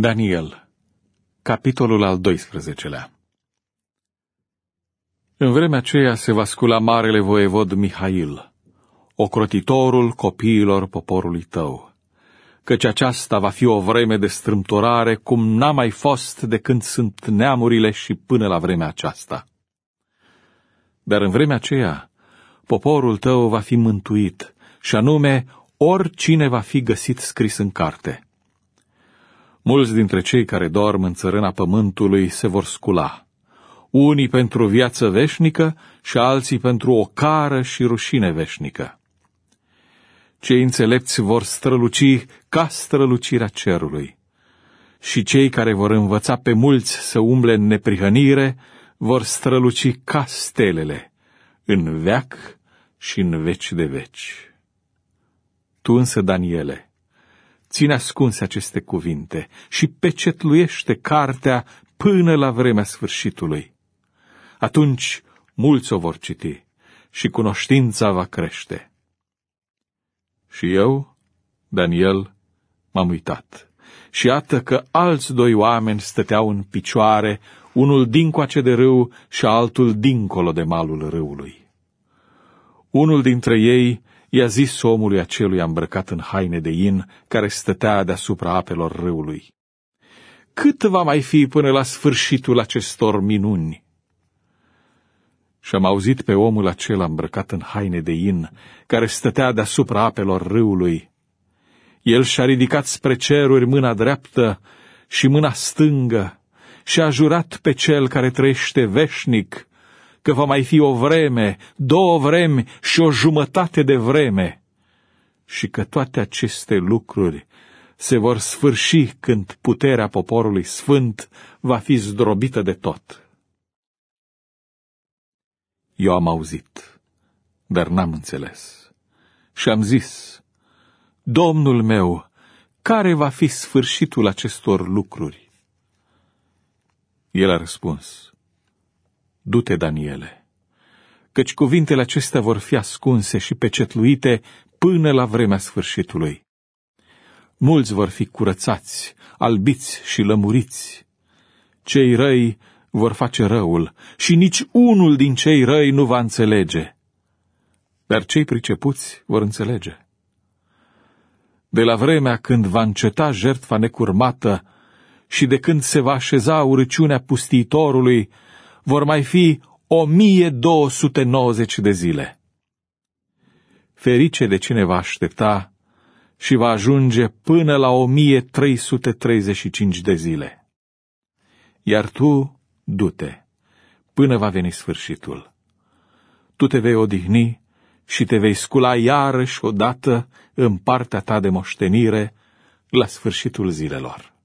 Daniel, capitolul al 12-lea În vremea aceea se va scula marele voievod Mihail, ocrotitorul copiilor poporului tău, căci aceasta va fi o vreme de strâmtorare cum n-a mai fost de când sunt neamurile și până la vremea aceasta. Dar în vremea aceea, poporul tău va fi mântuit, și anume oricine va fi găsit scris în carte. Mulți dintre cei care dorm în țărâna pământului se vor scula, unii pentru viață veșnică și alții pentru o cară și rușine veșnică. Cei înțelepți vor străluci ca strălucirea cerului și cei care vor învăța pe mulți să umble în neprihănire vor străluci ca stelele, în veac și în veci de veci. Tu însă, Daniele, ține ascunse aceste cuvinte și pecetluiește cartea până la vremea sfârșitului. Atunci mulți o vor citi și cunoștința va crește. Și eu, Daniel, m-am uitat. Și iată că alți doi oameni stăteau în picioare, unul dincoace de râu și altul dincolo de malul râului. Unul dintre ei i-a zis omului acelui îmbrăcat în haine de in, care stătea deasupra apelor râului. Cât va mai fi până la sfârșitul acestor minuni? Și am auzit pe omul acela îmbrăcat în haine de in, care stătea deasupra apelor râului. El și-a ridicat spre ceruri mâna dreaptă și mâna stângă și a jurat pe cel care trăiește veșnic că va mai fi o vreme, două vremi și o jumătate de vreme și că toate aceste lucruri se vor sfârși când puterea poporului sfânt va fi zdrobită de tot. Eu am auzit, dar n-am înțeles. Și am zis, Domnul meu, care va fi sfârșitul acestor lucruri? El a răspuns, Du-te, Daniele, căci cuvintele acestea vor fi ascunse și pecetluite până la vremea sfârșitului. Mulți vor fi curățați, albiți și lămuriți. Cei răi vor face răul și nici unul din cei răi nu va înțelege. Dar cei pricepuți vor înțelege. De la vremea când va înceta jertfa necurmată și de când se va așeza urăciunea pustiitorului, vor mai fi 1290 de zile. Ferice de cine va aștepta și va ajunge până la 1335 de zile. Iar tu, du-te, până va veni sfârșitul. Tu te vei odihni și te vei scula iarăși odată în partea ta de moștenire la sfârșitul zilelor.